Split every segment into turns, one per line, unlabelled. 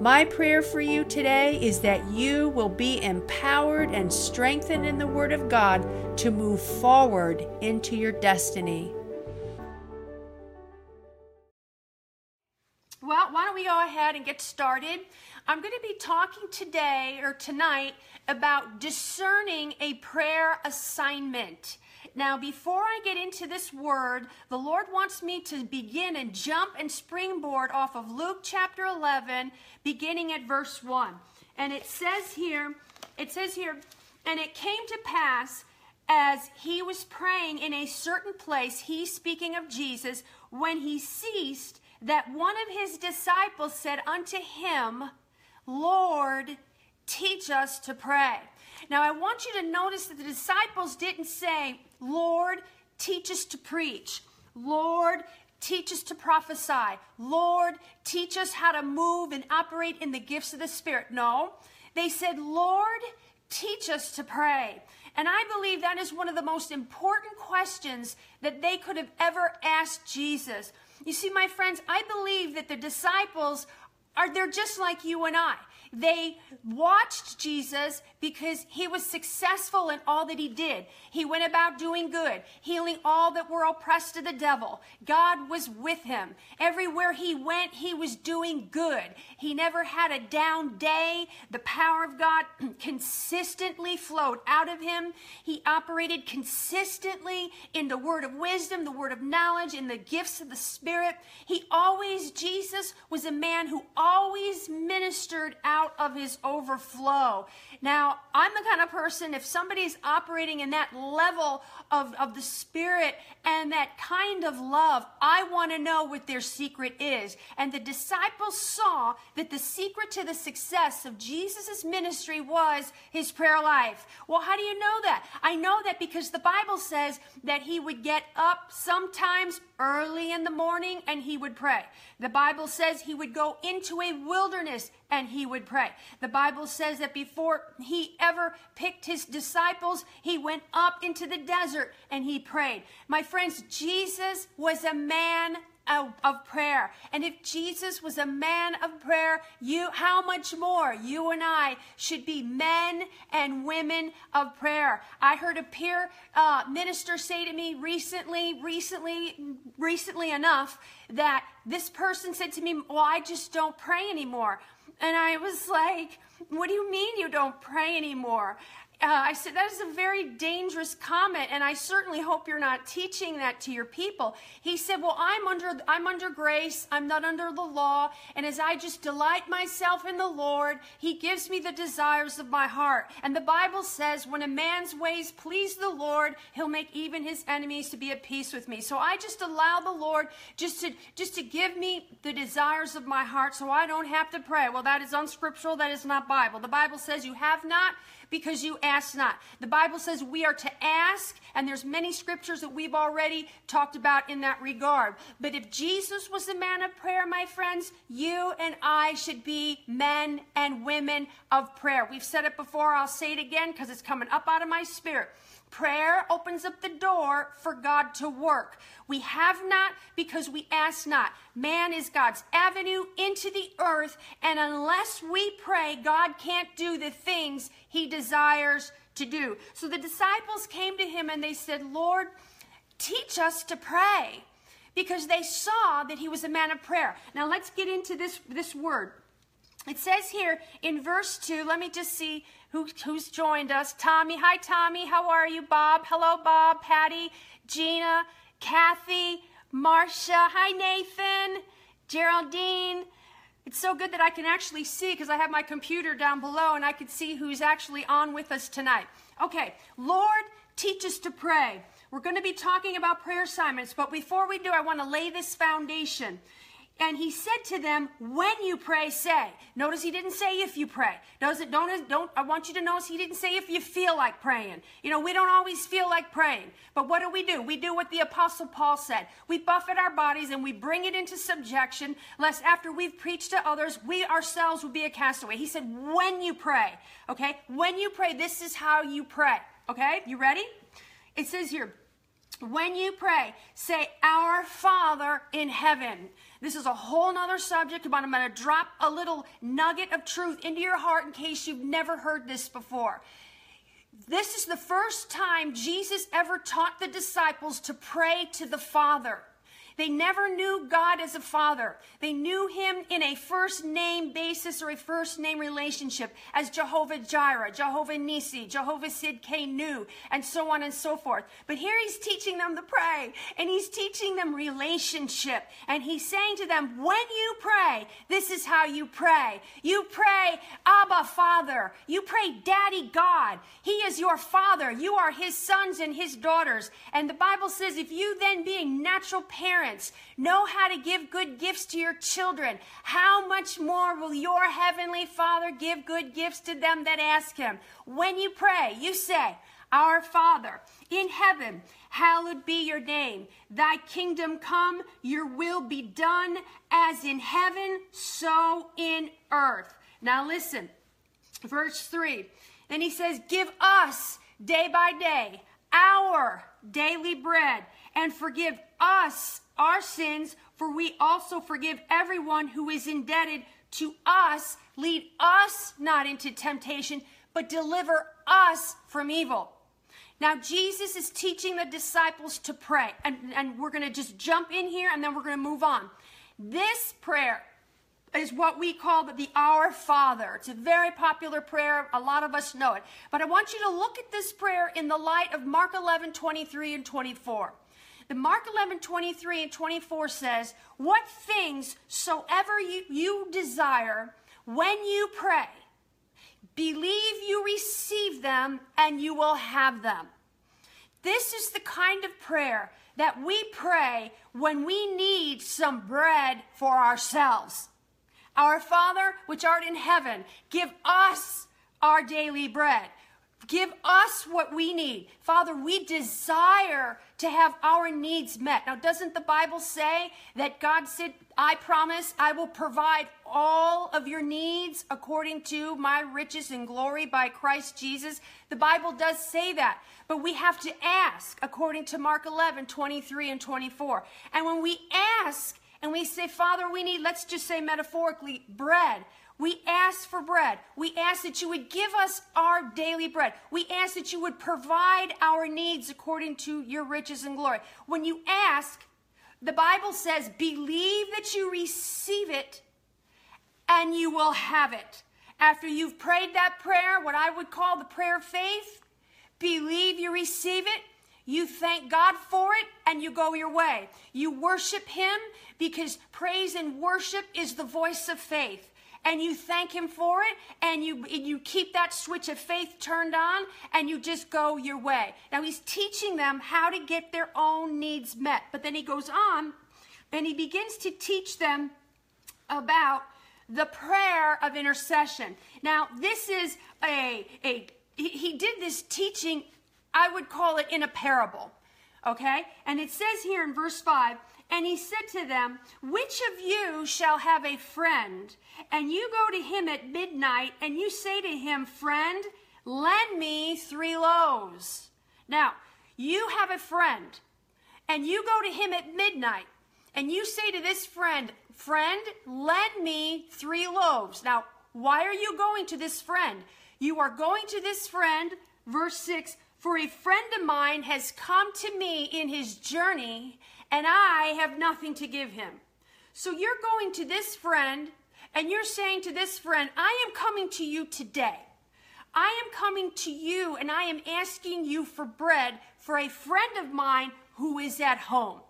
My prayer for you today is that you will be empowered and strengthened in the Word of God to move forward into your destiny. Well, why don't we go ahead and get started? I'm going to be talking today or tonight about discerning a prayer assignment. Now, before I get into this word, the Lord wants me to begin and jump and springboard off of Luke chapter 11, beginning at verse 1. And it says here, it says here, and it came to pass as he was praying in a certain place, he speaking of Jesus, when he ceased, that one of his disciples said unto him, Lord, teach us to pray. Now, I want you to notice that the disciples didn't say, Lord, teach us to preach. Lord, teach us to prophesy. Lord, teach us how to move and operate in the gifts of the Spirit. No, they said, Lord, teach us to pray. And I believe that is one of the most important questions that they could have ever asked Jesus. You see, my friends, I believe that the disciples are, they're just like you and I. They watched Jesus because he was successful in all that he did. He went about doing good, healing all that were oppressed of the devil. God was with him. Everywhere he went, he was doing good. He never had a down day. The power of God consistently flowed out of him. He operated consistently in the word of wisdom, the word of knowledge, in the gifts of the Spirit. He always, Jesus was a man who always ministered out out of his overflow. Now, I'm the kind of person, if somebody's operating in that level of, of the Spirit and that kind of love, I want to know what their secret is. And the disciples saw that the secret to the success of Jesus' ministry was his prayer life. Well, how do you know that? I know that because the Bible says that he would get up sometimes early in the morning and he would pray. The Bible says he would go into a wilderness and he would pray. The Bible says that before he ever picked his disciples, he went up into the desert and he prayed. My friends, Jesus was a man of, prayer. And if Jesus was a man of prayer, you how much more you and I should be men and women of prayer. I heard a peer uh, minister say to me recently, recently, recently enough that this person said to me, "Well, I just don't pray anymore." And I was like, What do you mean you don't pray anymore? Uh, I said, that is a very dangerous comment, and I certainly hope you're not teaching that to your people. He said, well, I'm under, I'm under grace. I'm not under the law. And as I just delight myself in the Lord, he gives me the desires of my heart. And the Bible says, when a man's ways please the Lord, he'll make even his enemies to be at peace with me. So I just allow the Lord just to, just to give me the desires of my heart so I don't have to pray. Well, that is unscriptural. That is not Bible. The Bible says you have not because you ask not. The Bible says we are to ask, and there's many scriptures that we've already talked about in that regard. But if Jesus was a man of prayer, my friends, you and I should be men and women of prayer. We've said it before, I'll say it again because it's coming up out of my spirit. Prayer opens up the door for God to work. We have not because we ask not. Man is God's avenue into the earth, and unless we pray, God can't do the things he desires to do. So the disciples came to him and they said, Lord, teach us to pray because they saw that he was a man of prayer. Now let's get into this, this word. It says here in verse 2, let me just see who, who's joined us. Tommy. Hi, Tommy. How are you? Bob. Hello, Bob. Patty. Gina. Kathy. Marcia. Hi, Nathan. Geraldine. It's so good that I can actually see because I have my computer down below and I can see who's actually on with us tonight. Okay, Lord, teach us to pray. We're going to be talking about prayer assignments, but before we do, I want to lay this foundation. And he said to them, when you pray, say. Notice he didn't say if you pray. It, don't, don't, I want you to notice he didn't say if you feel like praying. You know, we don't always feel like praying. But what do we do? We do what the apostle Paul said. We buffet our bodies and we bring it into subjection, lest after we've preached to others, we ourselves will be a castaway. He said, when you pray, okay? When you pray, this is how you pray, okay? You ready? It says here, when you pray, say, Our Father in heaven. This is a whole nother subject, but I'm going to drop a little nugget of truth into your heart in case you've never heard this before. This is the first time Jesus ever taught the disciples to pray to the Father. They never knew God as a father. They knew him in a first name basis or a first name relationship as Jehovah Jireh, Jehovah Nisi, Jehovah Tsidkenu, and so on and so forth. But here he's teaching them to pray and he's teaching them relationship. And he's saying to them, when you pray, this is how you pray. You pray, Abba Father. You pray, Daddy God. He is your father. You are his sons and his daughters. And the Bible says, if you then being natural parents, parents know how to give good gifts to your children, how much more will your heavenly Father give good gifts to them that ask him? When you pray, you say, Our Father in heaven, hallowed be your name. Thy kingdom come, your will be done, as in heaven, so in earth. Now listen, verse 3. Then he says, Give us day by day our daily bread and forgive us our sins, for we also forgive everyone who is indebted to us. Lead us not into temptation, but deliver us from evil. Now, Jesus is teaching the disciples to pray, and, and we're going to just jump in here and then we're going to move on. This prayer is what we call the Our Father. It's a very popular prayer. A lot of us know it. But I want you to look at this prayer in the light of Mark 11, 23 and 24. The Mark 11, 23 and 24 says, What things soever you, you desire when you pray, believe you receive them and you will have them. This is the kind of prayer that we pray when we need some bread for ourselves. Our Father, which art in heaven, give us our daily bread. Give us what we need. Father, we desire to have our needs met. Now, doesn't the Bible say that God said, I promise I will provide all of your needs according to my riches and glory by Christ Jesus? The Bible does say that, but we have to ask according to Mark 11, 23 and 24. And when we ask and we say, Father, we need, let's just say metaphorically, bread. We ask for bread. We ask that you would give us our daily bread. We ask that you would provide our needs according to your riches and glory. When you ask, the Bible says, believe that you receive it and you will have it. After you've prayed that prayer, what I would call the prayer of faith, believe you receive it, you thank God for it, and you go your way. You worship Him because praise and worship is the voice of faith and you thank him for it and you you keep that switch of faith turned on and you just go your way. Now he's teaching them how to get their own needs met. But then he goes on and he begins to teach them about the prayer of intercession. Now, this is a a he did this teaching I would call it in a parable. Okay? And it says here in verse 5 and he said to them, Which of you shall have a friend, and you go to him at midnight, and you say to him, Friend, lend me three loaves. Now, you have a friend, and you go to him at midnight, and you say to this friend, Friend, lend me three loaves. Now, why are you going to this friend? You are going to this friend, verse 6, for a friend of mine has come to me in his journey and I have nothing to give him. So you're going to this friend and you're saying to this friend, I am coming to you today. I am coming to you and I am asking you for bread for a friend of mine who is at home.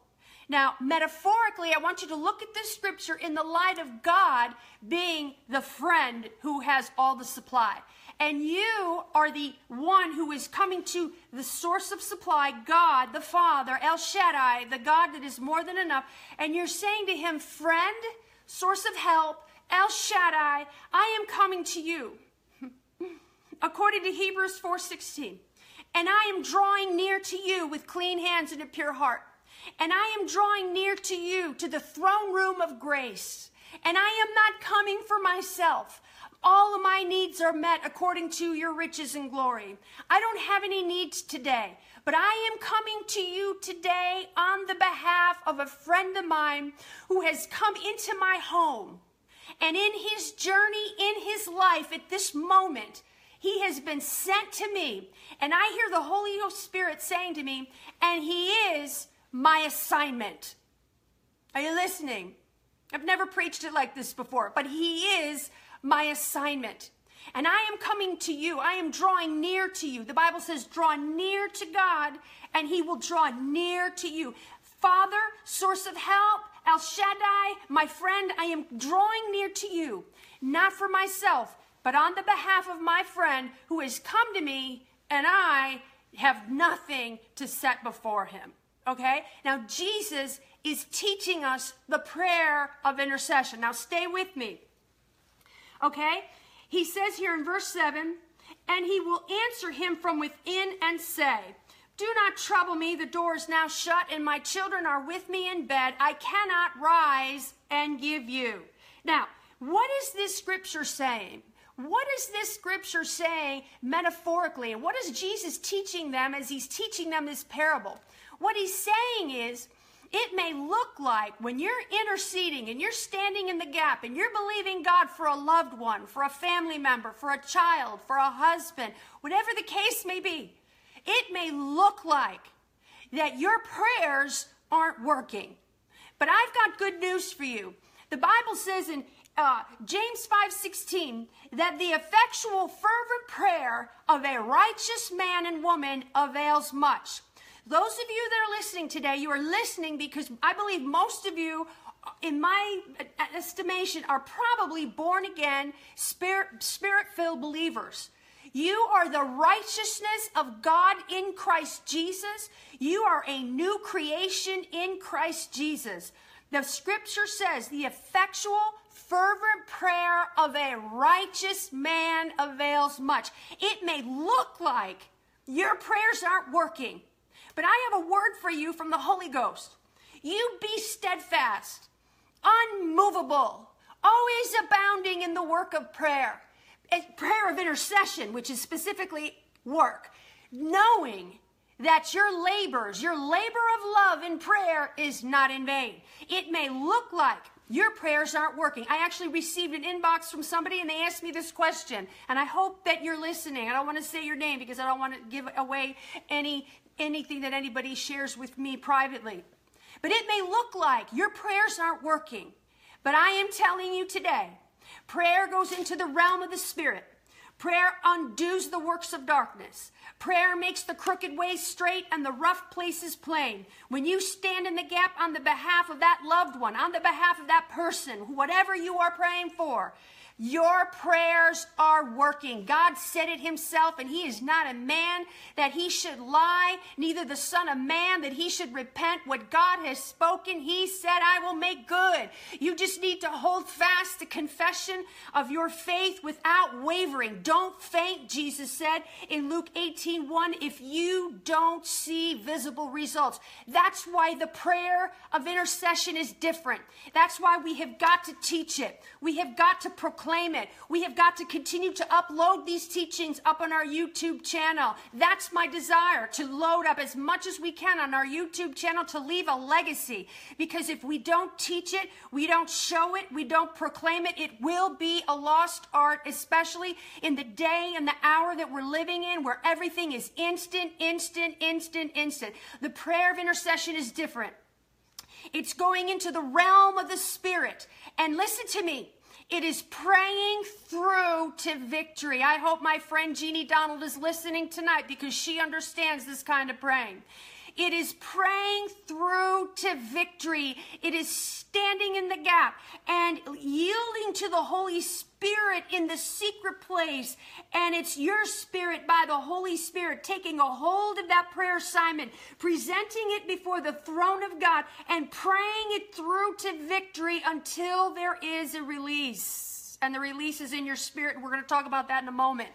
Now, metaphorically, I want you to look at this scripture in the light of God being the friend who has all the supply. And you are the one who is coming to the source of supply, God, the Father, El Shaddai, the God that is more than enough, and you're saying to him, friend, source of help, El Shaddai, I am coming to you. According to Hebrews 4:16. And I am drawing near to you with clean hands and a pure heart. And I am drawing near to you to the throne room of grace. And I am not coming for myself. All of my needs are met according to your riches and glory. I don't have any needs today, but I am coming to you today on the behalf of a friend of mine who has come into my home. And in his journey in his life at this moment, he has been sent to me. And I hear the Holy Spirit saying to me, and he is my assignment. Are you listening? I've never preached it like this before, but he is my assignment. And I am coming to you. I am drawing near to you. The Bible says, draw near to God, and he will draw near to you. Father, source of help, El Shaddai, my friend, I am drawing near to you, not for myself, but on the behalf of my friend who has come to me, and I have nothing to set before him. Okay? Now, Jesus is teaching us the prayer of intercession. Now, stay with me. Okay? He says here in verse 7 and he will answer him from within and say, Do not trouble me, the door is now shut, and my children are with me in bed. I cannot rise and give you. Now, what is this scripture saying? What is this scripture saying metaphorically? And what is Jesus teaching them as he's teaching them this parable? What he's saying is, it may look like when you're interceding and you're standing in the gap and you're believing God for a loved one, for a family member, for a child, for a husband, whatever the case may be, it may look like that your prayers aren't working. But I've got good news for you. The Bible says in uh, James 5:16 that the effectual fervent prayer of a righteous man and woman avails much. Those of you that are listening today, you are listening because I believe most of you, in my estimation, are probably born again, spirit filled believers. You are the righteousness of God in Christ Jesus. You are a new creation in Christ Jesus. The scripture says the effectual, fervent prayer of a righteous man avails much. It may look like your prayers aren't working. But I have a word for you from the Holy Ghost. You be steadfast, unmovable, always abounding in the work of prayer, prayer of intercession, which is specifically work, knowing that your labors, your labor of love in prayer is not in vain. It may look like your prayers aren't working. I actually received an inbox from somebody and they asked me this question, and I hope that you're listening. I don't want to say your name because I don't want to give away any anything that anybody shares with me privately. But it may look like your prayers aren't working. But I am telling you today, prayer goes into the realm of the Spirit. Prayer undoes the works of darkness. Prayer makes the crooked ways straight and the rough places plain. When you stand in the gap on the behalf of that loved one, on the behalf of that person, whatever you are praying for, your prayers are working. God said it himself, and he is not a man that he should lie, neither the son of man that he should repent. What God has spoken, he said, I will make good. You just need to hold fast the confession of your faith without wavering. Don't faint, Jesus said in Luke 18 1, if you don't see visible results. That's why the prayer of intercession is different. That's why we have got to teach it. We have got to proclaim it. We have got to continue to upload these teachings up on our YouTube channel. That's my desire to load up as much as we can on our YouTube channel to leave a legacy. Because if we don't teach it, we don't show it, we don't proclaim it, it will be a lost art, especially in the day and the hour that we're living in where everything is instant, instant, instant, instant. The prayer of intercession is different. It's going into the realm of the spirit. And listen to me. It is praying through to victory. I hope my friend Jeannie Donald is listening tonight because she understands this kind of praying. It is praying through to victory. It is standing in the gap and yielding to the Holy Spirit in the secret place. And it's your spirit by the Holy Spirit taking a hold of that prayer assignment, presenting it before the throne of God, and praying it through to victory until there is a release. And the release is in your spirit. We're going to talk about that in a moment.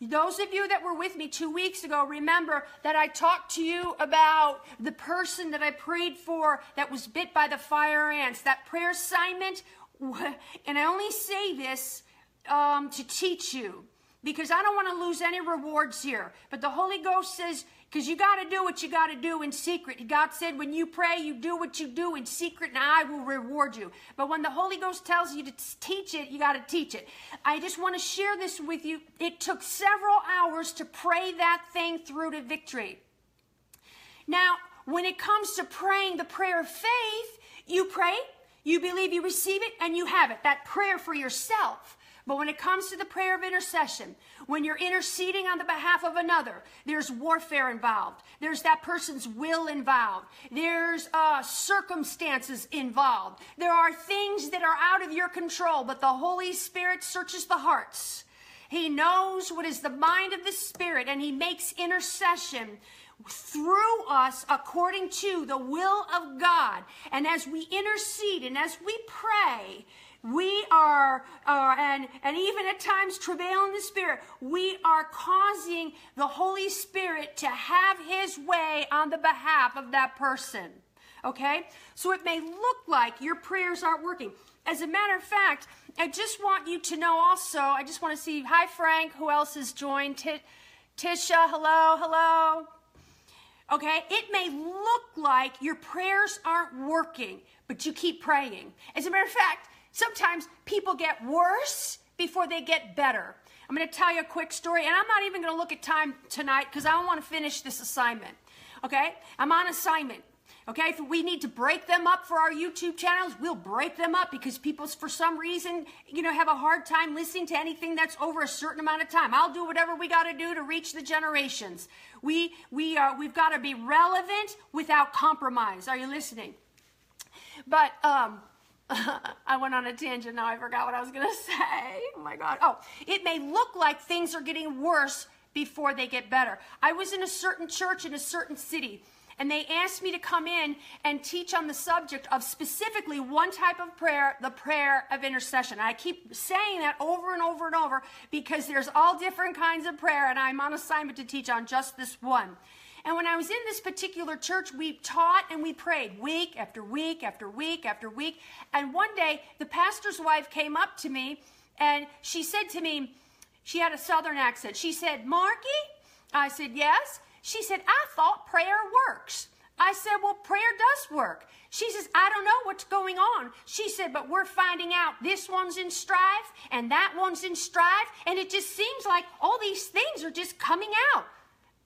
Those of you that were with me two weeks ago, remember that I talked to you about the person that I prayed for that was bit by the fire ants. That prayer assignment, and I only say this um, to teach you because I don't want to lose any rewards here. But the Holy Ghost says because you got to do what you got to do in secret. God said, when you pray, you do what you do in secret, and I will reward you. But when the Holy Ghost tells you to teach it, you got to teach it. I just want to share this with you. It took several hours to pray that thing through to victory. Now, when it comes to praying the prayer of faith, you pray, you believe you receive it, and you have it. That prayer for yourself. But when it comes to the prayer of intercession, when you're interceding on the behalf of another, there's warfare involved. There's that person's will involved. There's uh, circumstances involved. There are things that are out of your control, but the Holy Spirit searches the hearts. He knows what is the mind of the Spirit, and He makes intercession through us according to the will of God. And as we intercede and as we pray, we are, uh, and, and even at times travail in the Spirit, we are causing the Holy Spirit to have His way on the behalf of that person. Okay? So it may look like your prayers aren't working. As a matter of fact, I just want you to know also, I just want to see, hi Frank, who else has joined? T- Tisha, hello, hello. Okay, it may look like your prayers aren't working, but you keep praying. As a matter of fact, Sometimes people get worse before they get better. I'm going to tell you a quick story, and I'm not even going to look at time tonight because I don't want to finish this assignment. Okay? I'm on assignment. Okay, if we need to break them up for our YouTube channels, we'll break them up because people, for some reason, you know, have a hard time listening to anything that's over a certain amount of time. I'll do whatever we got to do to reach the generations. We we are we've got to be relevant without compromise. Are you listening? But um, I went on a tangent now. I forgot what I was going to say. Oh my God. Oh, it may look like things are getting worse before they get better. I was in a certain church in a certain city, and they asked me to come in and teach on the subject of specifically one type of prayer, the prayer of intercession. I keep saying that over and over and over because there's all different kinds of prayer, and I'm on assignment to teach on just this one. And when I was in this particular church, we taught and we prayed week after week after week after week. And one day, the pastor's wife came up to me and she said to me, she had a southern accent. She said, Marky? I said, yes. She said, I thought prayer works. I said, well, prayer does work. She says, I don't know what's going on. She said, but we're finding out this one's in strife and that one's in strife. And it just seems like all these things are just coming out.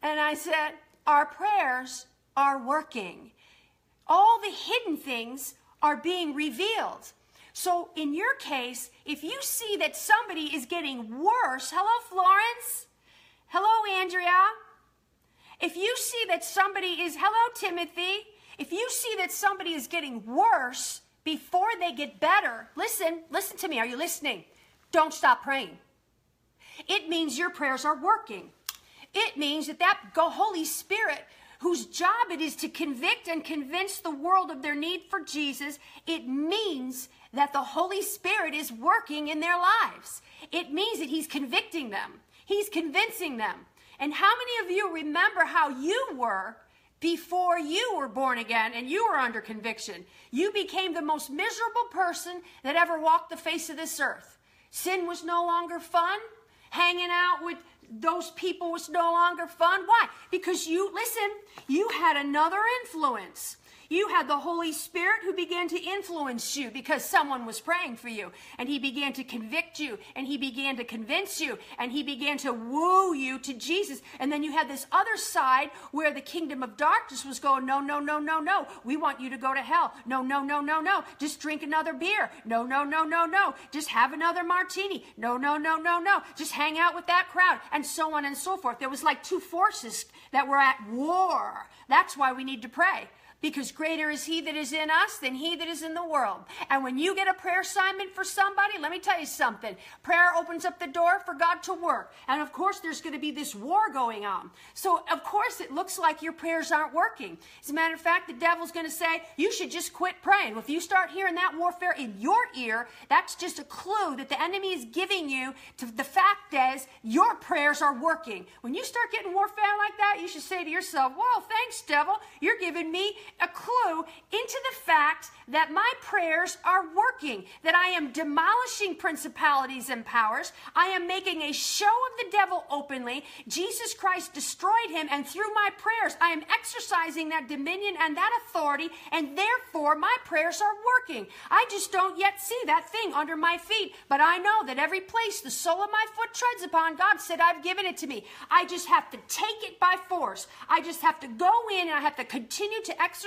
And I said, our prayers are working. All the hidden things are being revealed. So, in your case, if you see that somebody is getting worse, hello, Florence. Hello, Andrea. If you see that somebody is, hello, Timothy. If you see that somebody is getting worse before they get better, listen, listen to me. Are you listening? Don't stop praying. It means your prayers are working. It means that that Holy Spirit whose job it is to convict and convince the world of their need for Jesus, it means that the Holy Spirit is working in their lives. It means that He's convicting them, He's convincing them. And how many of you remember how you were before you were born again and you were under conviction? You became the most miserable person that ever walked the face of this earth. Sin was no longer fun. Hanging out with those people was no longer fun. Why? Because you, listen, you had another influence. You had the Holy Spirit who began to influence you because someone was praying for you. And he began to convict you. And he began to convince you. And he began to woo you to Jesus. And then you had this other side where the kingdom of darkness was going, no, no, no, no, no. We want you to go to hell. No, no, no, no, no. Just drink another beer. No, no, no, no, no. Just have another martini. No, no, no, no, no. Just hang out with that crowd. And so on and so forth. There was like two forces that were at war. That's why we need to pray. Because greater is he that is in us than he that is in the world. And when you get a prayer assignment for somebody, let me tell you something. Prayer opens up the door for God to work. And of course, there's going to be this war going on. So, of course, it looks like your prayers aren't working. As a matter of fact, the devil's going to say, you should just quit praying. Well, if you start hearing that warfare in your ear, that's just a clue that the enemy is giving you to the fact is your prayers are working. When you start getting warfare like that, you should say to yourself, well, thanks, devil. You're giving me a clue into the fact that my prayers are working, that I am demolishing principalities and powers. I am making a show of the devil openly. Jesus Christ destroyed him, and through my prayers, I am exercising that dominion and that authority, and therefore my prayers are working. I just don't yet see that thing under my feet, but I know that every place the sole of my foot treads upon, God said, I've given it to me. I just have to take it by force. I just have to go in and I have to continue to exercise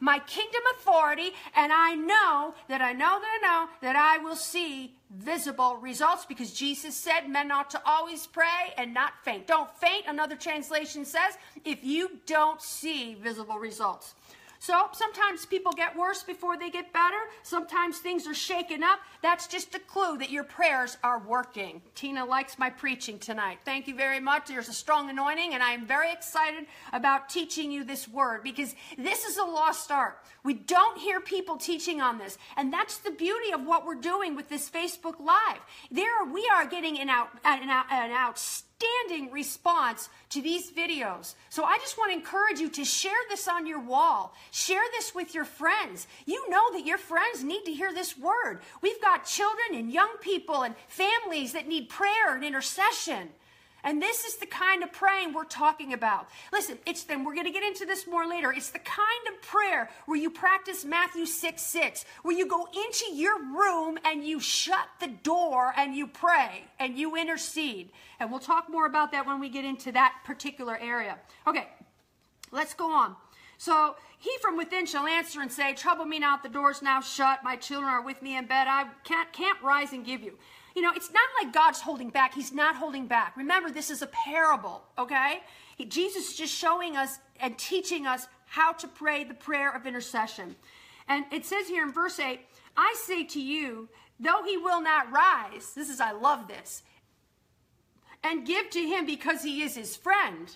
my kingdom authority and I know that I know that I know that I will see visible results because Jesus said men ought to always pray and not faint. Don't faint, another translation says, if you don't see visible results. So sometimes people get worse before they get better. Sometimes things are shaken up. That's just a clue that your prayers are working. Tina likes my preaching tonight. Thank you very much. There's a strong anointing, and I am very excited about teaching you this word because this is a lost art. We don't hear people teaching on this, and that's the beauty of what we're doing with this Facebook Live. There, we are getting an, out, an, out, an outstanding outstanding response to these videos. So I just want to encourage you to share this on your wall. Share this with your friends. You know that your friends need to hear this word. We've got children and young people and families that need prayer and intercession. And this is the kind of praying we're talking about. Listen, it's then we're going to get into this more later. It's the kind of prayer where you practice Matthew 6 6, where you go into your room and you shut the door and you pray and you intercede. And we'll talk more about that when we get into that particular area. Okay, let's go on. So he from within shall answer and say, Trouble me not, the door's now shut, my children are with me in bed, I can't, can't rise and give you. You know, it's not like God's holding back. He's not holding back. Remember, this is a parable, okay? He, Jesus is just showing us and teaching us how to pray the prayer of intercession. And it says here in verse 8, I say to you, though he will not rise, this is, I love this, and give to him because he is his friend,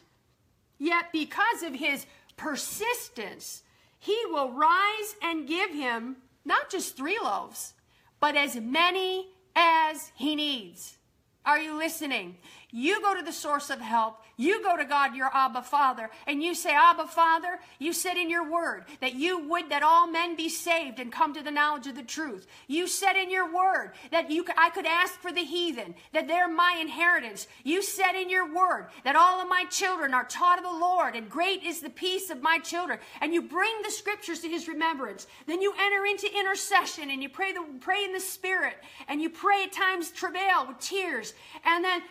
yet because of his persistence, he will rise and give him not just three loaves, but as many as he needs. Are you listening? You go to the source of help. You go to God, your Abba Father, and you say, Abba Father, you said in your word that you would that all men be saved and come to the knowledge of the truth. You said in your word that you I could ask for the heathen, that they're my inheritance. You said in your word that all of my children are taught of the Lord, and great is the peace of my children. And you bring the scriptures to his remembrance. Then you enter into intercession and you pray the pray in the spirit, and you pray at times travail with tears, and then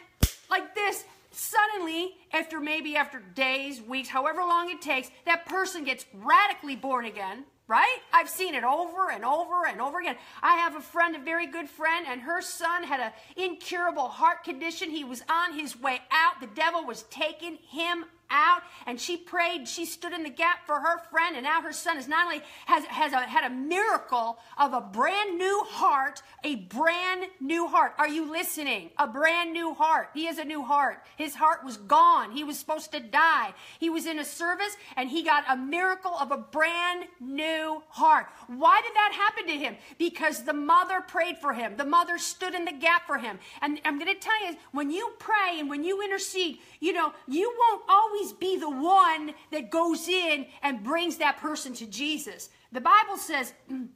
like this, suddenly, after maybe after days, weeks, however long it takes, that person gets radically born again, right? I've seen it over and over and over again. I have a friend, a very good friend, and her son had an incurable heart condition. He was on his way out. The devil was taking him out and she prayed she stood in the gap for her friend and now her son is not only has, has a, had a miracle of a brand new heart a brand new heart. Are you listening? A brand new heart. He has a new heart. His heart was gone. He was supposed to die. He was in a service and he got a miracle of a brand new heart. Why did that happen to him? Because the mother prayed for him. The mother stood in the gap for him. And i'm going to tell you when you pray and when you intercede you know you won't always always be the one that goes in and brings that person to Jesus. The Bible says mm,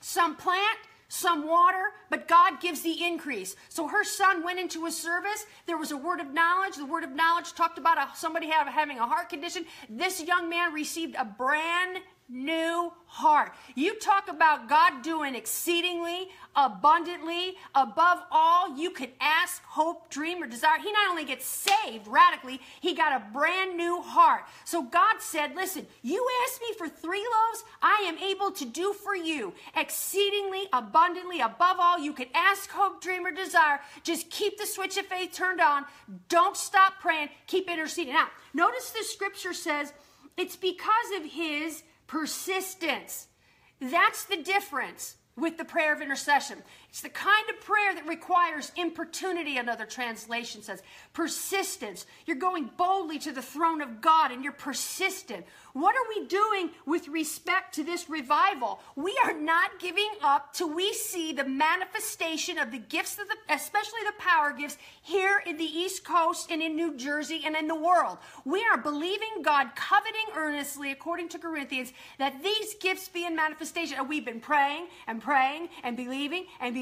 some plant, some water, but God gives the increase. So her son went into a service. There was a word of knowledge. The word of knowledge talked about a, somebody having a heart condition. This young man received a brand new heart. You talk about God doing exceedingly, abundantly, above all you could ask, hope, dream, or desire. He not only gets saved radically, he got a brand new heart. So God said, Listen, you asked me for three loaves, I am able to do for you exceedingly, abundantly, above all you could ask, hope, dream, or desire. Just keep the switch of faith turned on. Don't stop praying. Keep interceding. Now, notice the scripture says, it's because of his persistence. That's the difference with the prayer of intercession. It's the kind of prayer that requires importunity, another translation says. Persistence. You're going boldly to the throne of God and you're persistent. What are we doing with respect to this revival? We are not giving up till we see the manifestation of the gifts of the, especially the power gifts here in the East Coast and in New Jersey and in the world. We are believing God, coveting earnestly, according to Corinthians, that these gifts be in manifestation. And we've been praying and praying and believing and believing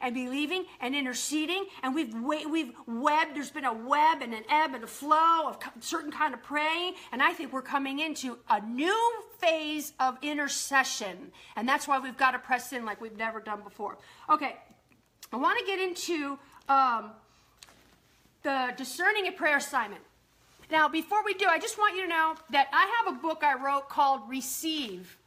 and believing and interceding. And we've, we've webbed, there's been a web and an ebb and a flow of certain kind of praying. And I think we're coming into a new phase of intercession. And that's why we've got to press in like we've never done before. Okay, I want to get into um, the discerning a prayer assignment. Now, before we do, I just want you to know that I have a book I wrote called Receive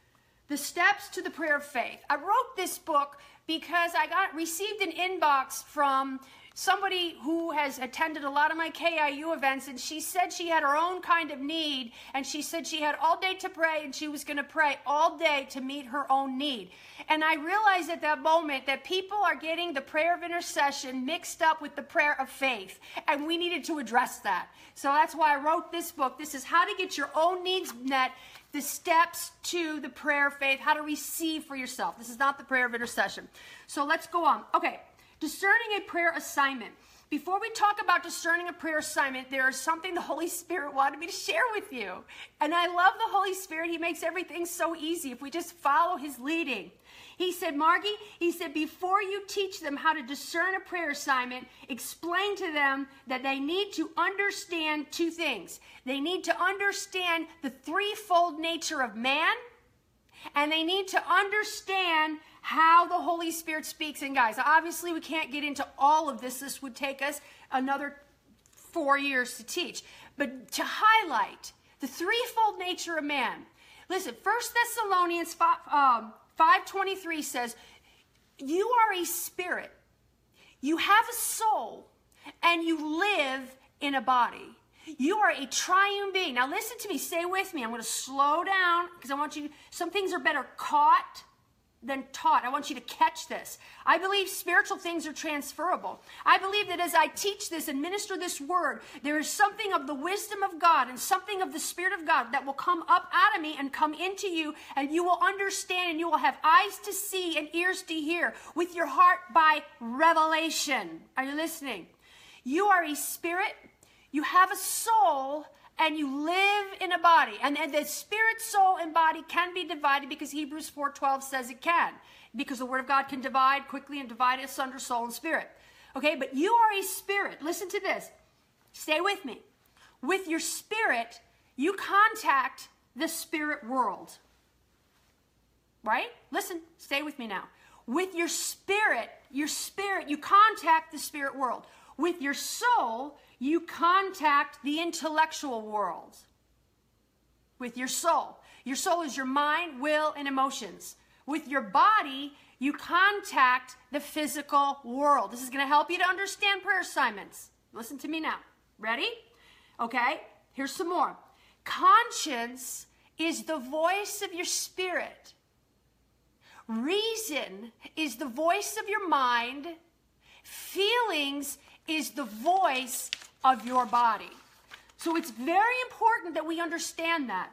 The Steps to the Prayer of Faith. I wrote this book because I got received an inbox from somebody who has attended a lot of my KIU events, and she said she had her own kind of need, and she said she had all day to pray, and she was going to pray all day to meet her own need. And I realized at that moment that people are getting the prayer of intercession mixed up with the prayer of faith, and we needed to address that. So that's why I wrote this book. This is how to get your own needs met the steps to the prayer of faith, how to receive for yourself. This is not the prayer of intercession. So let's go on. Okay, Discerning a prayer assignment. Before we talk about discerning a prayer assignment, there is something the Holy Spirit wanted me to share with you. And I love the Holy Spirit. He makes everything so easy if we just follow his leading. He said, Margie, he said, before you teach them how to discern a prayer assignment, explain to them that they need to understand two things. They need to understand the threefold nature of man, and they need to understand how the Holy Spirit speaks. And guys, obviously, we can't get into all of this. This would take us another four years to teach. But to highlight the threefold nature of man, listen, First Thessalonians 5, um, 5.23 says, you are a spirit, you have a soul, and you live in a body. You are a triune being. Now listen to me, stay with me. I'm going to slow down because I want you, some things are better caught than taught. I want you to catch this. I believe spiritual things are transferable. I believe that as I teach this and minister this word, there is something of the wisdom of God and something of the Spirit of God that will come up out of me and come into you, and you will understand and you will have eyes to see and ears to hear with your heart by revelation. Are you listening? You are a spirit, you have a soul, and you live in a body. And, and the spirit, soul, and body can be divided because Hebrews 4.12 says it can. Because the word of God can divide quickly and divide asunder soul and spirit. Okay, but you are a spirit. Listen to this. Stay with me. With your spirit, you contact the spirit world. Right? Listen, stay with me now. With your spirit, your spirit, you contact the spirit world. With your soul, you contact the intellectual world with your soul. Your soul is your mind, will, and emotions. With your body, you contact the physical world. This is going to help you to understand prayer assignments. Listen to me now. Ready? Okay, here's some more. Conscience is the voice of your spirit. Reason is the voice of your mind. Feelings is the voice of your body. So it's very important that we understand that.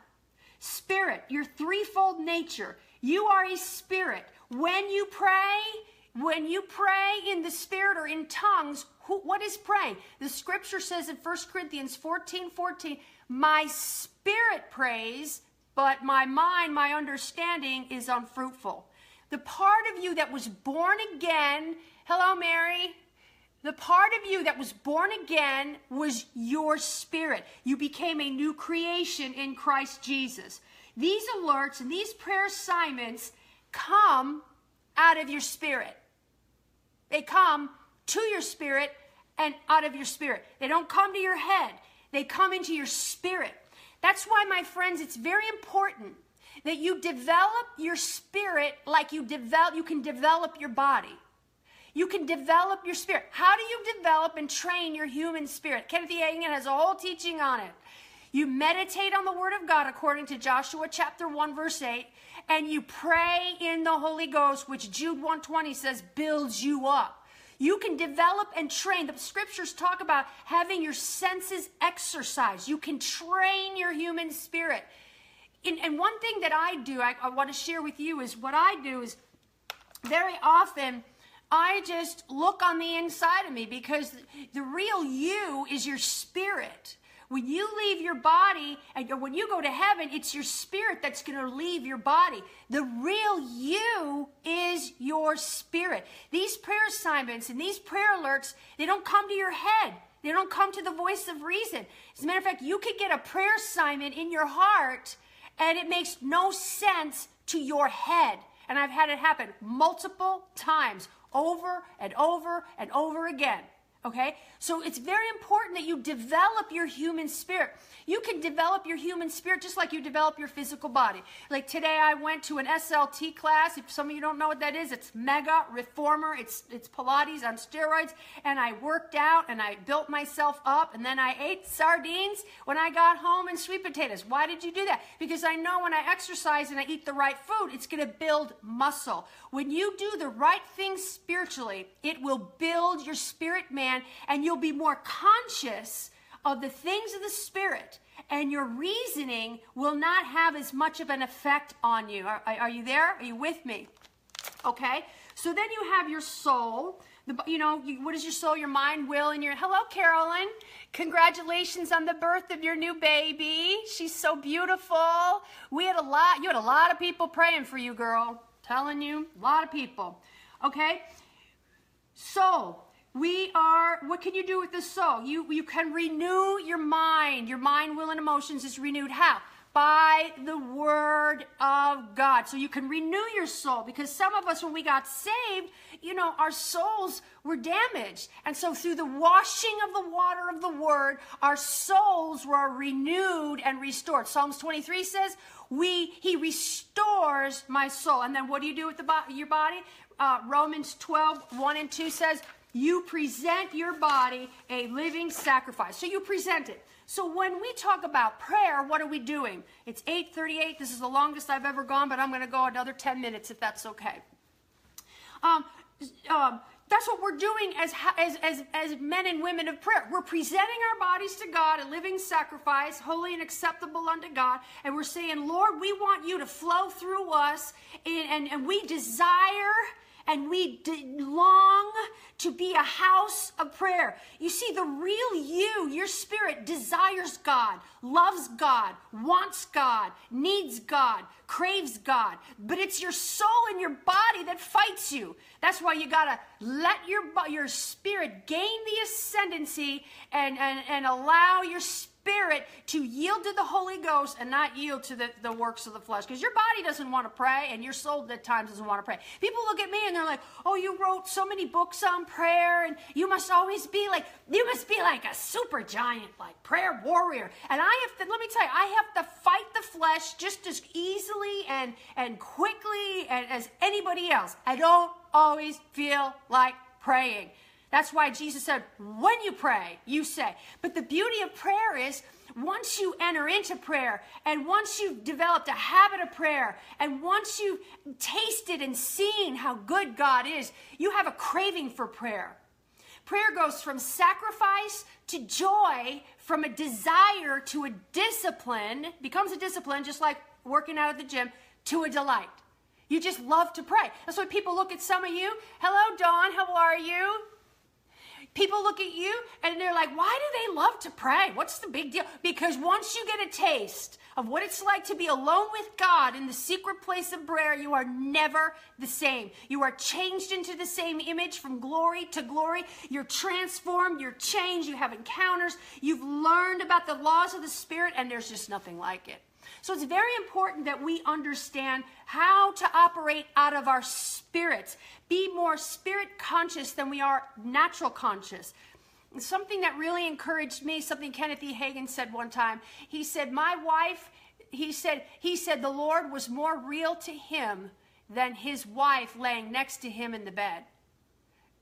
Spirit, your threefold nature. You are a spirit. When you pray, when you pray in the spirit or in tongues, who, what is praying? The scripture says in 1 Corinthians 14 14, my spirit prays, but my mind, my understanding is unfruitful. The part of you that was born again, hello, Mary, the part of you that was born again was your spirit. You became a new creation in Christ Jesus. These alerts and these prayer assignments come out of your spirit. They come to your spirit and out of your spirit. They don't come to your head, they come into your spirit. That's why, my friends, it's very important that you develop your spirit like you develop you can develop your body. You can develop your spirit. How do you develop and train your human spirit? Kenneth E. Hagin has a whole teaching on it. You meditate on the word of God according to Joshua chapter 1 verse 8 and you pray in the Holy Ghost which Jude 120 says builds you up. You can develop and train. The scriptures talk about having your senses exercised. You can train your human spirit. And, and one thing that I do, I, I want to share with you, is what I do is very often I just look on the inside of me because the real you is your spirit. When you leave your body and when you go to heaven, it's your spirit that's going to leave your body. The real you is your spirit. These prayer assignments and these prayer alerts, they don't come to your head. They don't come to the voice of reason. As a matter of fact, you could get a prayer assignment in your heart and it makes no sense to your head. And I've had it happen multiple times, over and over and over again. Okay? So it's very important that you develop your human spirit. You can develop your human spirit just like you develop your physical body. Like today I went to an SLT class. If some of you don't know what that is, it's mega reformer. It's it's Pilates on steroids and I worked out and I built myself up and then I ate sardines when I got home and sweet potatoes. Why did you do that? Because I know when I exercise and I eat the right food, it's going to build muscle. When you do the right things spiritually, it will build your spirit man and you'll be more conscious of the things of the Spirit, and your reasoning will not have as much of an effect on you. Are, are you there? Are you with me? Okay? So then you have your soul. The, you know, you, what is your soul, your mind, will, and your. Hello, Carolyn. Congratulations on the birth of your new baby. She's so beautiful. We had a lot, you had a lot of people praying for you, girl. Telling you, a lot of people. Okay? Soul. We are, what can you do with the soul? You, you can renew your mind. Your mind, will, and emotions is renewed. How? By the word of God. So you can renew your soul because some of us, when we got saved, you know, our souls were damaged. And so through the washing of the water of the word, our souls were renewed and restored. Psalms 23 says, we, he restores my soul. And then what do you do with the, your body? Uh, Romans 12, 1 and 2 says, you present your body a living sacrifice. So you present it. So when we talk about prayer, what are we doing? It's 8:38. This is the longest I've ever gone, but I'm going to go another 10 minutes if that's okay. Um, um, that's what we're doing as, as, as, as men and women of prayer. We're presenting our bodies to God, a living sacrifice, holy and acceptable unto God. And we're saying, Lord, we want you to flow through us, and, and, and we desire and we long to be a house of prayer. You see, the real you, your spirit, desires God, loves God, wants God, needs God, craves God. But it's your soul and your body that fights you. That's why you got to let your, your spirit gain the ascendancy and, and, and allow your spirit spirit to yield to the Holy Ghost and not yield to the, the works of the flesh. Because your body doesn't want to pray and your soul at times doesn't want to pray. People look at me and they're like, oh, you wrote so many books on prayer and you must always be like, you must be like a super giant, like prayer warrior. And I have to, let me tell you, I have to fight the flesh just as easily and, and quickly and, as anybody else. I don't always feel like praying. That's why Jesus said, when you pray, you say. But the beauty of prayer is once you enter into prayer and once you've developed a habit of prayer and once you've tasted and seen how good God is, you have a craving for prayer. Prayer goes from sacrifice to joy, from a desire to a discipline, becomes a discipline, just like working out at the gym, to a delight. You just love to pray. That's why people look at some of you. Hello, Dawn, how are you? People look at you and they're like, why do they love to pray? What's the big deal? Because once you get a taste of what it's like to be alone with God in the secret place of prayer, you are never the same. You are changed into the same image from glory to glory. You're transformed, you're changed, you have encounters, you've learned about the laws of the Spirit, and there's just nothing like it. So it's very important that we understand how to operate out of our spirits, be more spirit conscious than we are natural conscious. Something that really encouraged me, something Kenneth E. Hagin said one time. He said, My wife, he said, he said the Lord was more real to him than his wife laying next to him in the bed.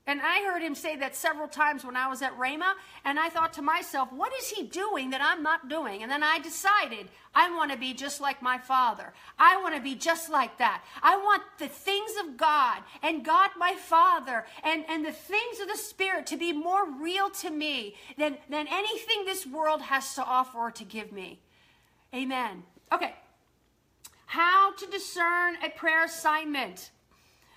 And I heard him say that several times when I was at Rhema, and I thought to myself, what is he doing that I'm not doing? And then I decided I want to be just like my father. I want to be just like that. I want the things of God and God my Father and, and the things of the Spirit to be more real to me than, than anything this world has to offer or to give me. Amen. Okay. How to discern a prayer assignment.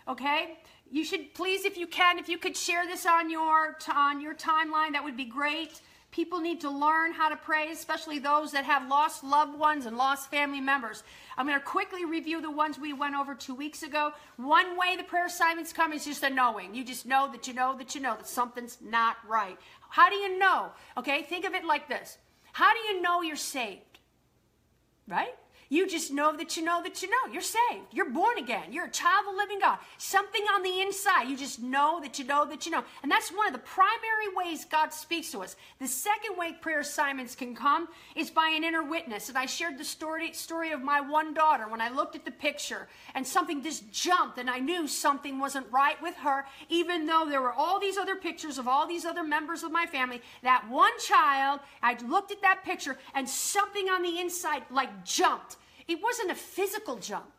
Okay? You should please, if you can, if you could share this on your on your timeline, that would be great. People need to learn how to pray, especially those that have lost loved ones and lost family members. I'm going to quickly review the ones we went over two weeks ago. One way the prayer assignments come is just a knowing. You just know that you know that you know that something's not right. How do you know? Okay, think of it like this How do you know you're saved? Right? You just know that you know that you know. You're saved. You're born again. You're a child of the living God. Something on the inside. You just know that you know that you know. And that's one of the primary ways God speaks to us. The second way prayer assignments can come is by an inner witness. And I shared the story, story of my one daughter when I looked at the picture and something just jumped and I knew something wasn't right with her, even though there were all these other pictures of all these other members of my family. That one child, I looked at that picture and something on the inside like jumped it wasn't a physical jump.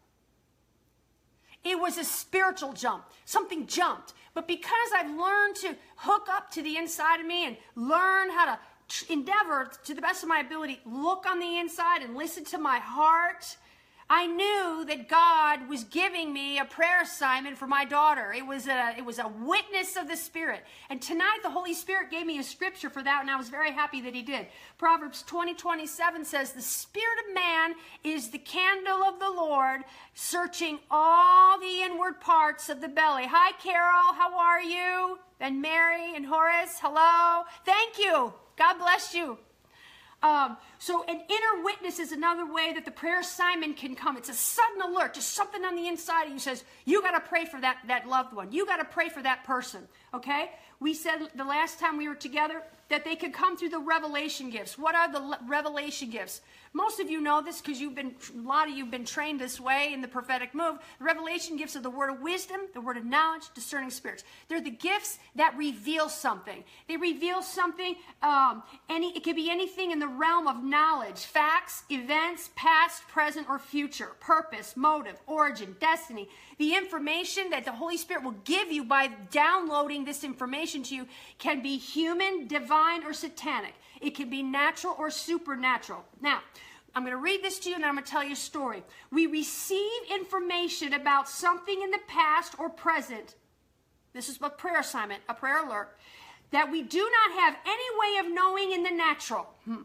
It was a spiritual jump. Something jumped. But because I've learned to hook up to the inside of me and learn how to endeavor to the best of my ability, look on the inside and listen to my heart I knew that God was giving me a prayer assignment for my daughter. It was a it was a witness of the Spirit. And tonight the Holy Spirit gave me a scripture for that, and I was very happy that He did. Proverbs 20, 27 says, The spirit of man is the candle of the Lord, searching all the inward parts of the belly. Hi, Carol, how are you? And Mary and Horace, hello. Thank you. God bless you. Um, so an inner witness is another way that the prayer assignment can come. It's a sudden alert, just something on the inside of you says, you got to pray for that, that loved one. You got to pray for that person. Okay? We said the last time we were together that they could come through the revelation gifts. What are the revelation gifts? Most of you know this because you've been, a lot of you have been trained this way in the prophetic move. The revelation gifts are the word of wisdom, the word of knowledge, discerning spirits. They're the gifts that reveal something. They reveal something, um, any, it could be anything in the realm of knowledge, facts, events, past, present, or future, purpose, motive, origin, destiny. The information that the Holy Spirit will give you by downloading this information to you can be human, divine, or satanic. It can be natural or supernatural. Now, I'm going to read this to you and I'm going to tell you a story. We receive information about something in the past or present. This is a prayer assignment, a prayer alert, that we do not have any way of knowing in the natural. Hmm.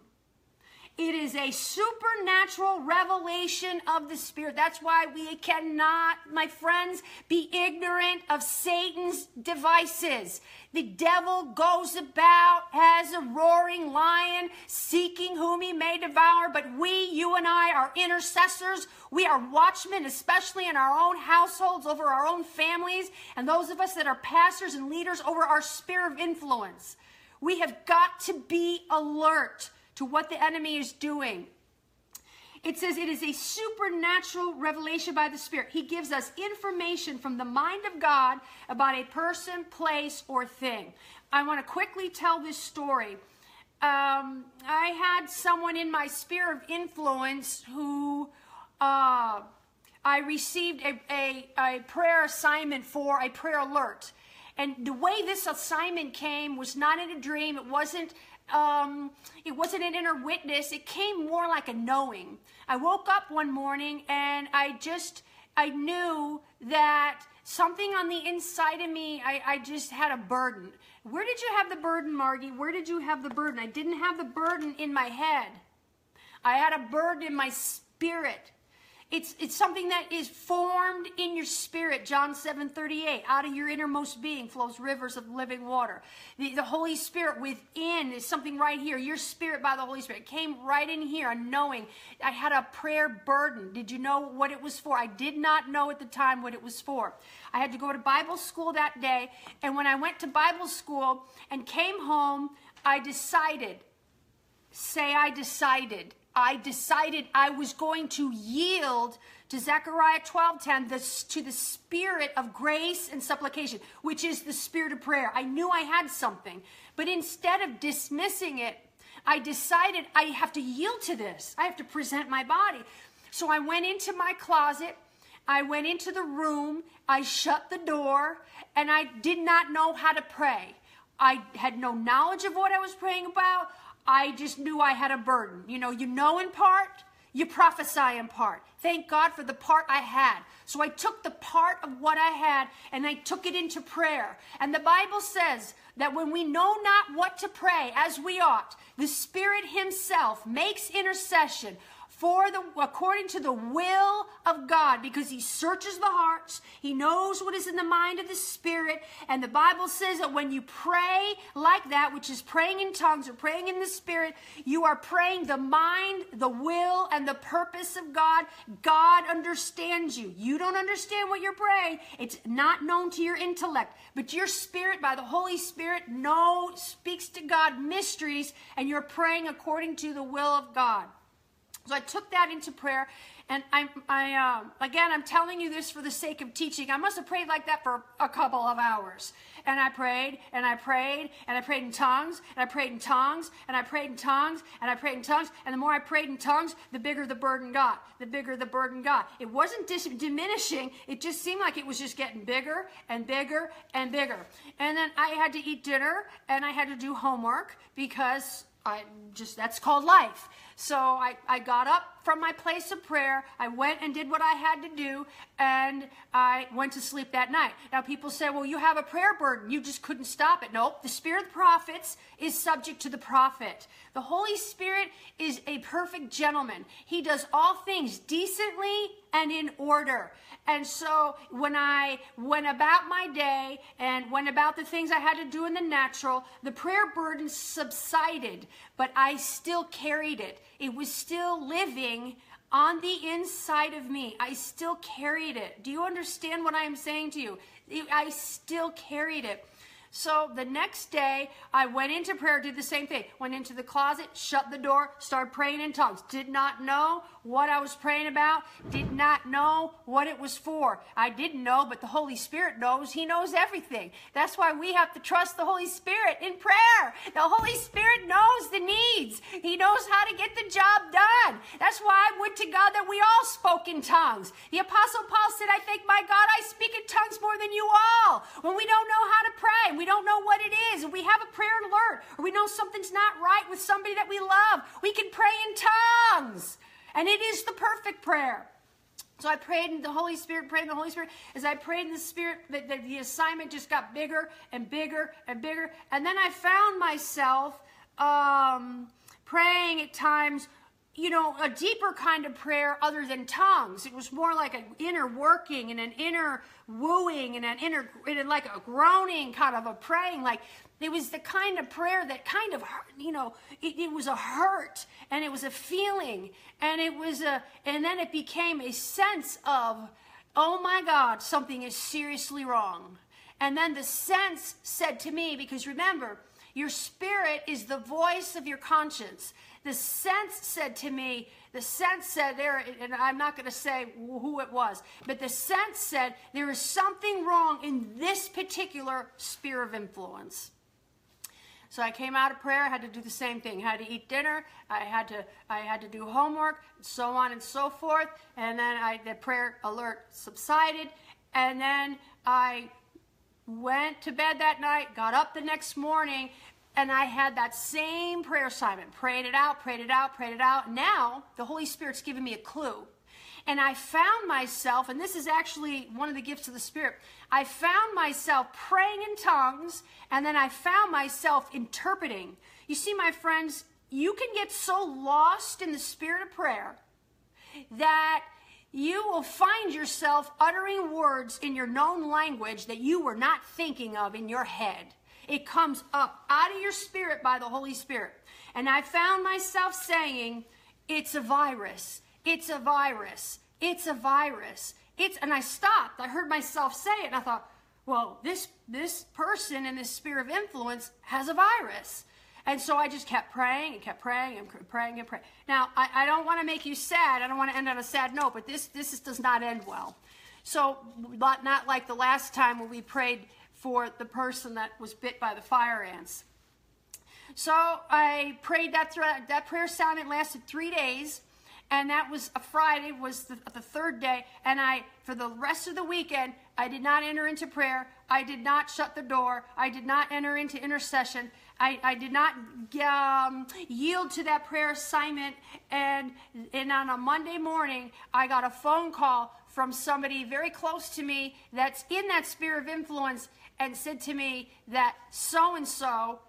It is a supernatural revelation of the Spirit. That's why we cannot, my friends, be ignorant of Satan's devices. The devil goes about as a roaring lion, seeking whom he may devour. But we, you and I, are intercessors. We are watchmen, especially in our own households, over our own families, and those of us that are pastors and leaders over our sphere of influence. We have got to be alert to what the enemy is doing. It says it is a supernatural revelation by the Spirit. He gives us information from the mind of God about a person, place, or thing. I want to quickly tell this story. Um, I had someone in my sphere of influence who uh, I received a, a, a prayer assignment for, a prayer alert. And the way this assignment came was not in a dream. It wasn't um, it wasn't an inner witness. It came more like a knowing. I woke up one morning and I just, I knew that something on the inside of me, I, I just had a burden. Where did you have the burden, Margie? Where did you have the burden? I didn't have the burden in my head. I had a burden in my spirit. It's, it's something that is formed in your spirit. John 7 38. Out of your innermost being flows rivers of living water. The, the Holy Spirit within is something right here. Your spirit by the Holy Spirit came right in here and knowing I had a prayer burden. Did you know what it was for? I did not know at the time what it was for. I had to go to Bible school that day. And when I went to Bible school and came home, I decided, say I decided I decided I was going to yield to Zechariah 12:10, the, to the spirit of grace and supplication, which is the spirit of prayer. I knew I had something, but instead of dismissing it, I decided I have to yield to this. I have to present my body. So I went into my closet. I went into the room. I shut the door and I did not know how to pray. I had no knowledge of what I was praying about. I just knew I had a burden. You know, you know in part, you prophesy in part. Thank God for the part I had. So I took the part of what I had and I took it into prayer. And the Bible says that when we know not what to pray as we ought, the Spirit Himself makes intercession for the according to the will of God because he searches the hearts he knows what is in the mind of the spirit and the bible says that when you pray like that which is praying in tongues or praying in the spirit you are praying the mind the will and the purpose of God. God understands you. You don't understand what you're praying. It's not known to your intellect. But your spirit by the holy spirit knows speaks to God mysteries and you're praying according to the will of God so I took that into prayer, and I, I uh, again, I'm telling you this for the sake of teaching. I must have prayed like that for a couple of hours, and I prayed, and I prayed, and I prayed in tongues, and I prayed in tongues, and I prayed in tongues, and I prayed in tongues, and the more I prayed in tongues, the bigger the burden got. The bigger the burden got. It wasn't dis- diminishing. It just seemed like it was just getting bigger and bigger and bigger. And then I had to eat dinner, and I had to do homework because I just that's called life. So I, I got up from my place of prayer. I went and did what I had to do, and I went to sleep that night. Now, people say, well, you have a prayer burden. You just couldn't stop it. Nope. The spirit of the prophets is subject to the prophet. The Holy Spirit is a perfect gentleman. He does all things decently and in order. And so when I went about my day and went about the things I had to do in the natural, the prayer burden subsided, but I still carried it. It was still living on the inside of me. I still carried it. Do you understand what I am saying to you? I still carried it. So the next day, I went into prayer, did the same thing. Went into the closet, shut the door, started praying in tongues. Did not know what I was praying about, did not know what it was for. I didn't know, but the Holy Spirit knows. He knows everything. That's why we have to trust the Holy Spirit in prayer. The Holy Spirit knows the needs, He knows how to get the job done. That's why I would to God that we all spoke in tongues. The Apostle Paul said, I thank my God I speak in tongues more than you all. When we don't know how to pray, we don't know what it is, we have a prayer alert, or we know something's not right with somebody that we love, we can pray in tongues. And it is the perfect prayer. So I prayed in the Holy Spirit, prayed in the Holy Spirit. As I prayed in the Spirit, the, the, the, assignment just got bigger and bigger and bigger. And then I found myself um, praying at times you know, a deeper kind of prayer other than tongues. It was more like an inner working and an inner wooing and an inner, like a groaning kind of a praying. Like it was the kind of prayer that kind of, you know, it, it was a hurt and it was a feeling and it was a, and then it became a sense of, oh my God, something is seriously wrong. And then the sense said to me, because remember, your spirit is the voice of your conscience. The sense said to me, the sense said there, and I'm not going to say who it was, but the sense said there is something wrong in this particular sphere of influence. So I came out of prayer. I had to do the same thing. I had to eat dinner. I had to I had to do homework, so on and so forth. And then I the prayer alert subsided, and then I went to bed that night. Got up the next morning, and I had that same prayer assignment. Prayed it out, prayed it out, prayed it out. Now, the Holy Spirit's given me a clue. And I found myself, and this is actually one of the gifts of the Spirit, I found myself praying in tongues, and then I found myself interpreting. You see, my friends, you can get so lost in the spirit of prayer that you will find yourself uttering words in your known language that you were not thinking of in your head. It comes up out of your spirit by the Holy Spirit. And I found myself saying, It's a virus. It's a virus. It's a virus. It's and I stopped. I heard myself say it and I thought, well, this this person in this sphere of influence has a virus. And so I just kept praying and kept praying and praying and praying. Now, I, I don't want to make you sad. I don't want to end on a sad note, but this, this is, does not end well. So, not, not like the last time when we prayed for the person that was bit by the fire ants. So I prayed that that prayer assignment lasted three days and that was a Friday was the, the, third day and I for the rest of the weekend I did not enter into prayer. I did not shut the door. I did not enter into intercession. I, I did not um, yield to that prayer assignment and and on a Monday morning I got a phone call from somebody very close to me that's in that sphere of influence and said to me that so and so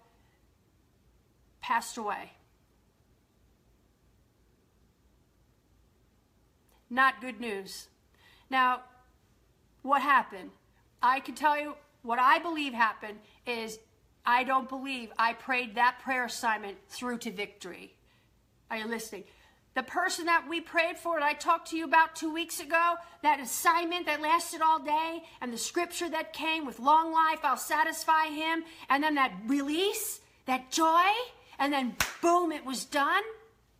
passed away. Not good news. Now, what happened? I can tell you what I believe happened is I don't believe I prayed that prayer assignment through to victory. Are you listening? The person that we prayed for, that I talked to you about two weeks ago, that assignment that lasted all day, and the scripture that came with long life, I'll satisfy him, and then that release, that joy, and then boom, it was done.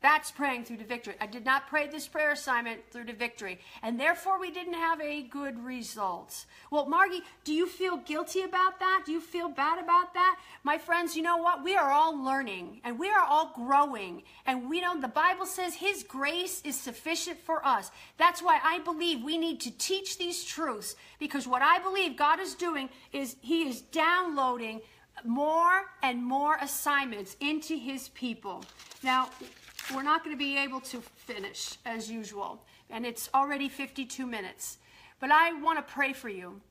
That's praying through to victory. I did not pray this prayer assignment through to victory, and therefore we didn't have a good result. Well, Margie, do you feel guilty about that? Do you feel bad about that? My friends, you know what? We are all learning and we are all growing, and we know the Bible says His grace is sufficient for us. That's why I believe we need to teach these truths because what I believe God is doing is He is downloading more and more assignments into his people. Now, we're not going to be able to finish as usual, and it's already 52 minutes. But I want to pray for you.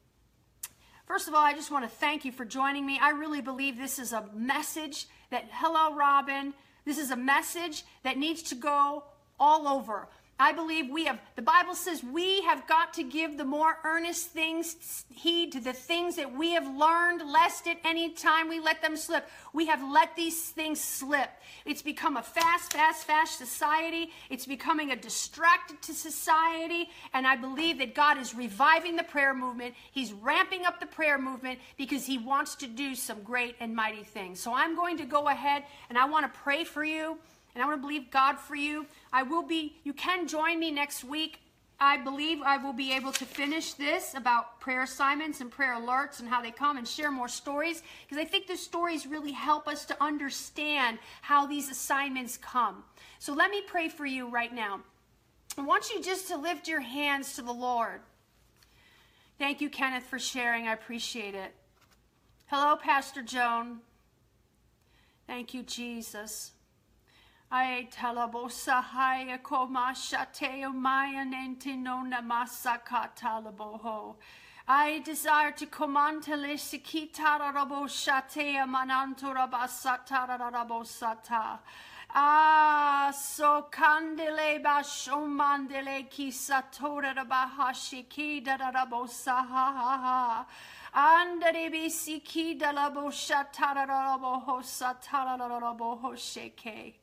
First of all, I just want to thank you for joining me. I really believe this is a message that, hello, Robin, this is a message that needs to go all over. I believe we have, the Bible says we have got to give the more earnest things heed to the things that we have learned, lest at any time we let them slip. We have let these things slip. It's become a fast, fast, fast society. It's becoming a distracted to society. And I believe that God is reviving the prayer movement. He's ramping up the prayer movement because He wants to do some great and mighty things. So I'm going to go ahead and I want to pray for you and I want to believe God for you. I will be, you can join me next week. I believe I will be able to finish this about prayer assignments and prayer alerts and how they come and share more stories because I think the stories really help us to understand how these assignments come. So let me pray for you right now. I want you just to lift your hands to the Lord. Thank you, Kenneth, for sharing. I appreciate it. Hello, Pastor Joan. Thank you, Jesus. Ai talabosa haya koma shateo maya nentinona masaka talaboho. I desire to commantele sikitara rabo shatea manantura basatara rabo sata. Ah, so candele bashomandele ki satora bahashi ki da rabo saha ha ha. Andere bisiki da labo shatara rabo ho satara rabo ho sheke.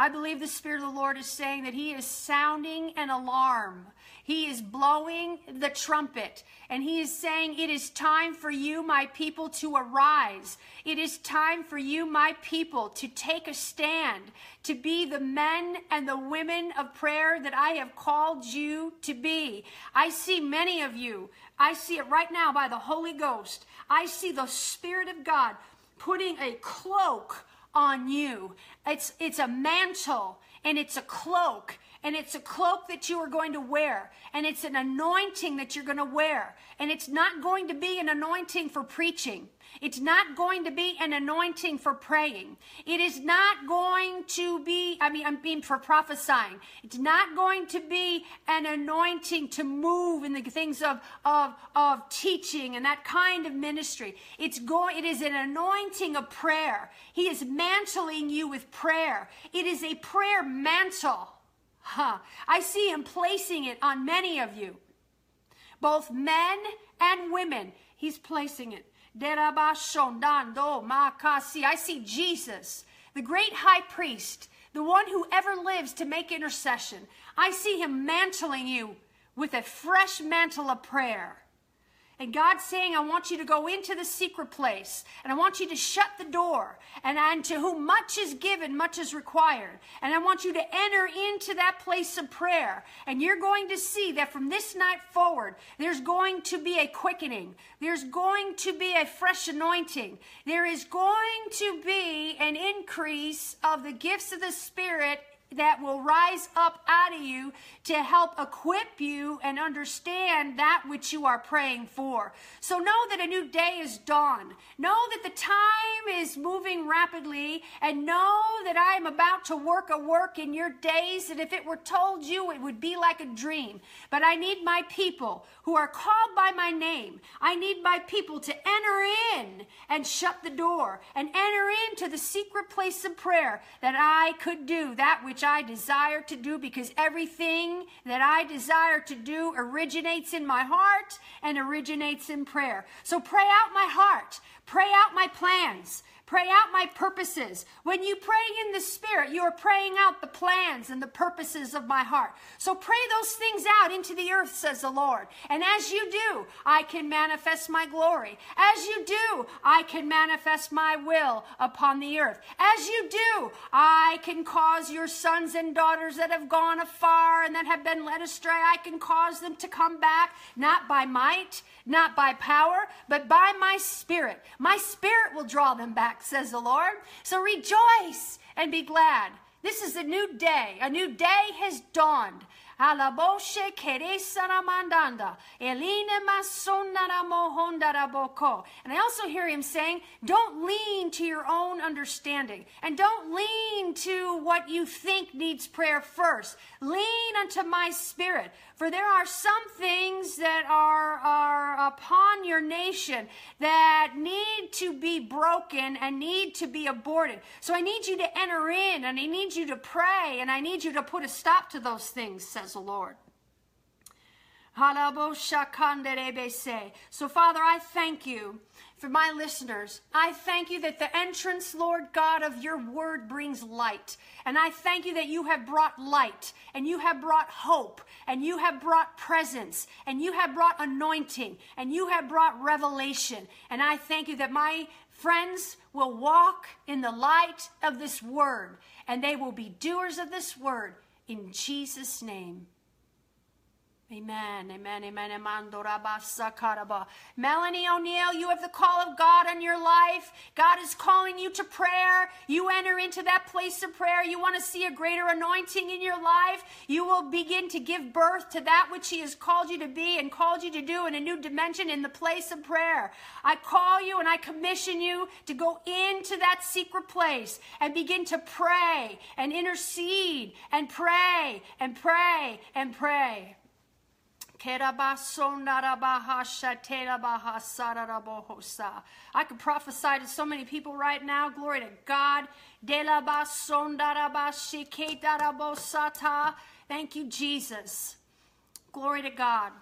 I believe the Spirit of the Lord is saying that He is sounding an alarm. He is blowing the trumpet. And He is saying, It is time for you, my people, to arise. It is time for you, my people, to take a stand, to be the men and the women of prayer that I have called you to be. I see many of you. I see it right now by the Holy Ghost. I see the Spirit of God putting a cloak on you. It's, it's a mantle and it's a cloak and it's a cloak that you are going to wear. And it's an anointing that you're going to wear. And it's not going to be an anointing for preaching. It's not going to be an anointing for praying. It is not going to be i mean i'm being for prophesying. It's not going to be an anointing to move in the things of of of teaching and that kind of ministry. It's going it is an anointing of prayer. He is mantling you with prayer. It is a prayer mantle Huh. I see him placing it on many of you, both men and women. He's placing it. I see Jesus, the great high priest, the one who ever lives to make intercession. I see him mantling you with a fresh mantle of prayer. And God's saying, I want you to go into the secret place and I want you to shut the door. And, to whom much is given, much is required. And I want you to enter into that place of prayer. And you're going to see that from this night forward, there's going to be a quickening. There's going to be a fresh anointing. There is going to be an increase of the gifts of the Spirit that will rise up out of you to help equip you and understand that which you are praying for. So know that a new day is dawn. Know that the time is moving rapidly and know that I am about to work a work in your days that if it were told you it would be like a dream. But I need my people who are called by my name. I need my people to enter in and shut the door and enter into the secret place of prayer that I could do that which I desire to do because everything that I desire to do originates in my heart and originates in prayer. So pray out my heart, pray out my plans, Pray out my purposes. When you pray in the Spirit, you are praying out the plans and the purposes of my heart. So pray those things out into the earth, says the Lord. And as you do, I can manifest my glory. As you do, I can manifest my will upon the earth. As you do, I can cause your sons and daughters that have gone afar and that have been led astray, I can cause them to come back, not by might, not by power, but by my spirit. My spirit will draw them back, says the Lord. So rejoice and be glad. This is a new day. A new day has dawned. Alaboshe. Eline. And I also hear him saying, don't lean to your own understanding. And don't lean to what you think needs prayer first. Lean unto my spirit. For there are some things that are, are upon your nation that need to be broken and need to be aborted. So I need you to enter in and I need you to pray and I need you to put a stop to those things, says the Lord. So, Father, I thank you for my listeners. I thank you that the entrance, Lord God, of your word brings light. And I thank you that you have brought light and you have brought hope and you have brought presence and you have brought anointing and you have brought revelation. And I thank you that my friends will walk in the light of this word and they will be doers of this word in Jesus' name. Amen, amen, amen. Melanie O'Neill, you have the call of God on your life. God is calling you to prayer. You enter into that place of prayer. You want to see a greater anointing in your life. You will begin to give birth to that which He has called you to be and called you to do in a new dimension in the place of prayer. I call you and I commission you to go into that secret place and begin to pray and intercede and pray and pray and pray. I could prophesy to so many people right now. Glory to God. Thank you, Jesus. Glory to God.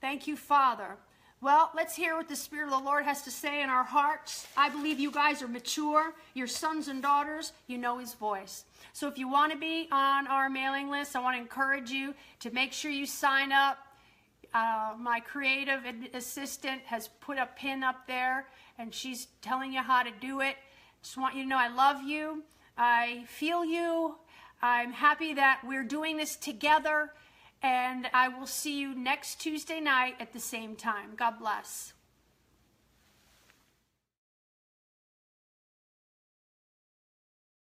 Thank you, Father. Well, let's hear what the Spirit of the Lord has to say in our hearts. I believe you guys are mature. Your sons and daughters, you know His voice. So if you want to be on our mailing list, I want to encourage you to make sure you sign up uh, my creative assistant has put a pin up there and she's telling you how to do it. Just want you to know I love you. I feel you. I'm happy that we're doing this together and I will see you next Tuesday night at the same time. God bless.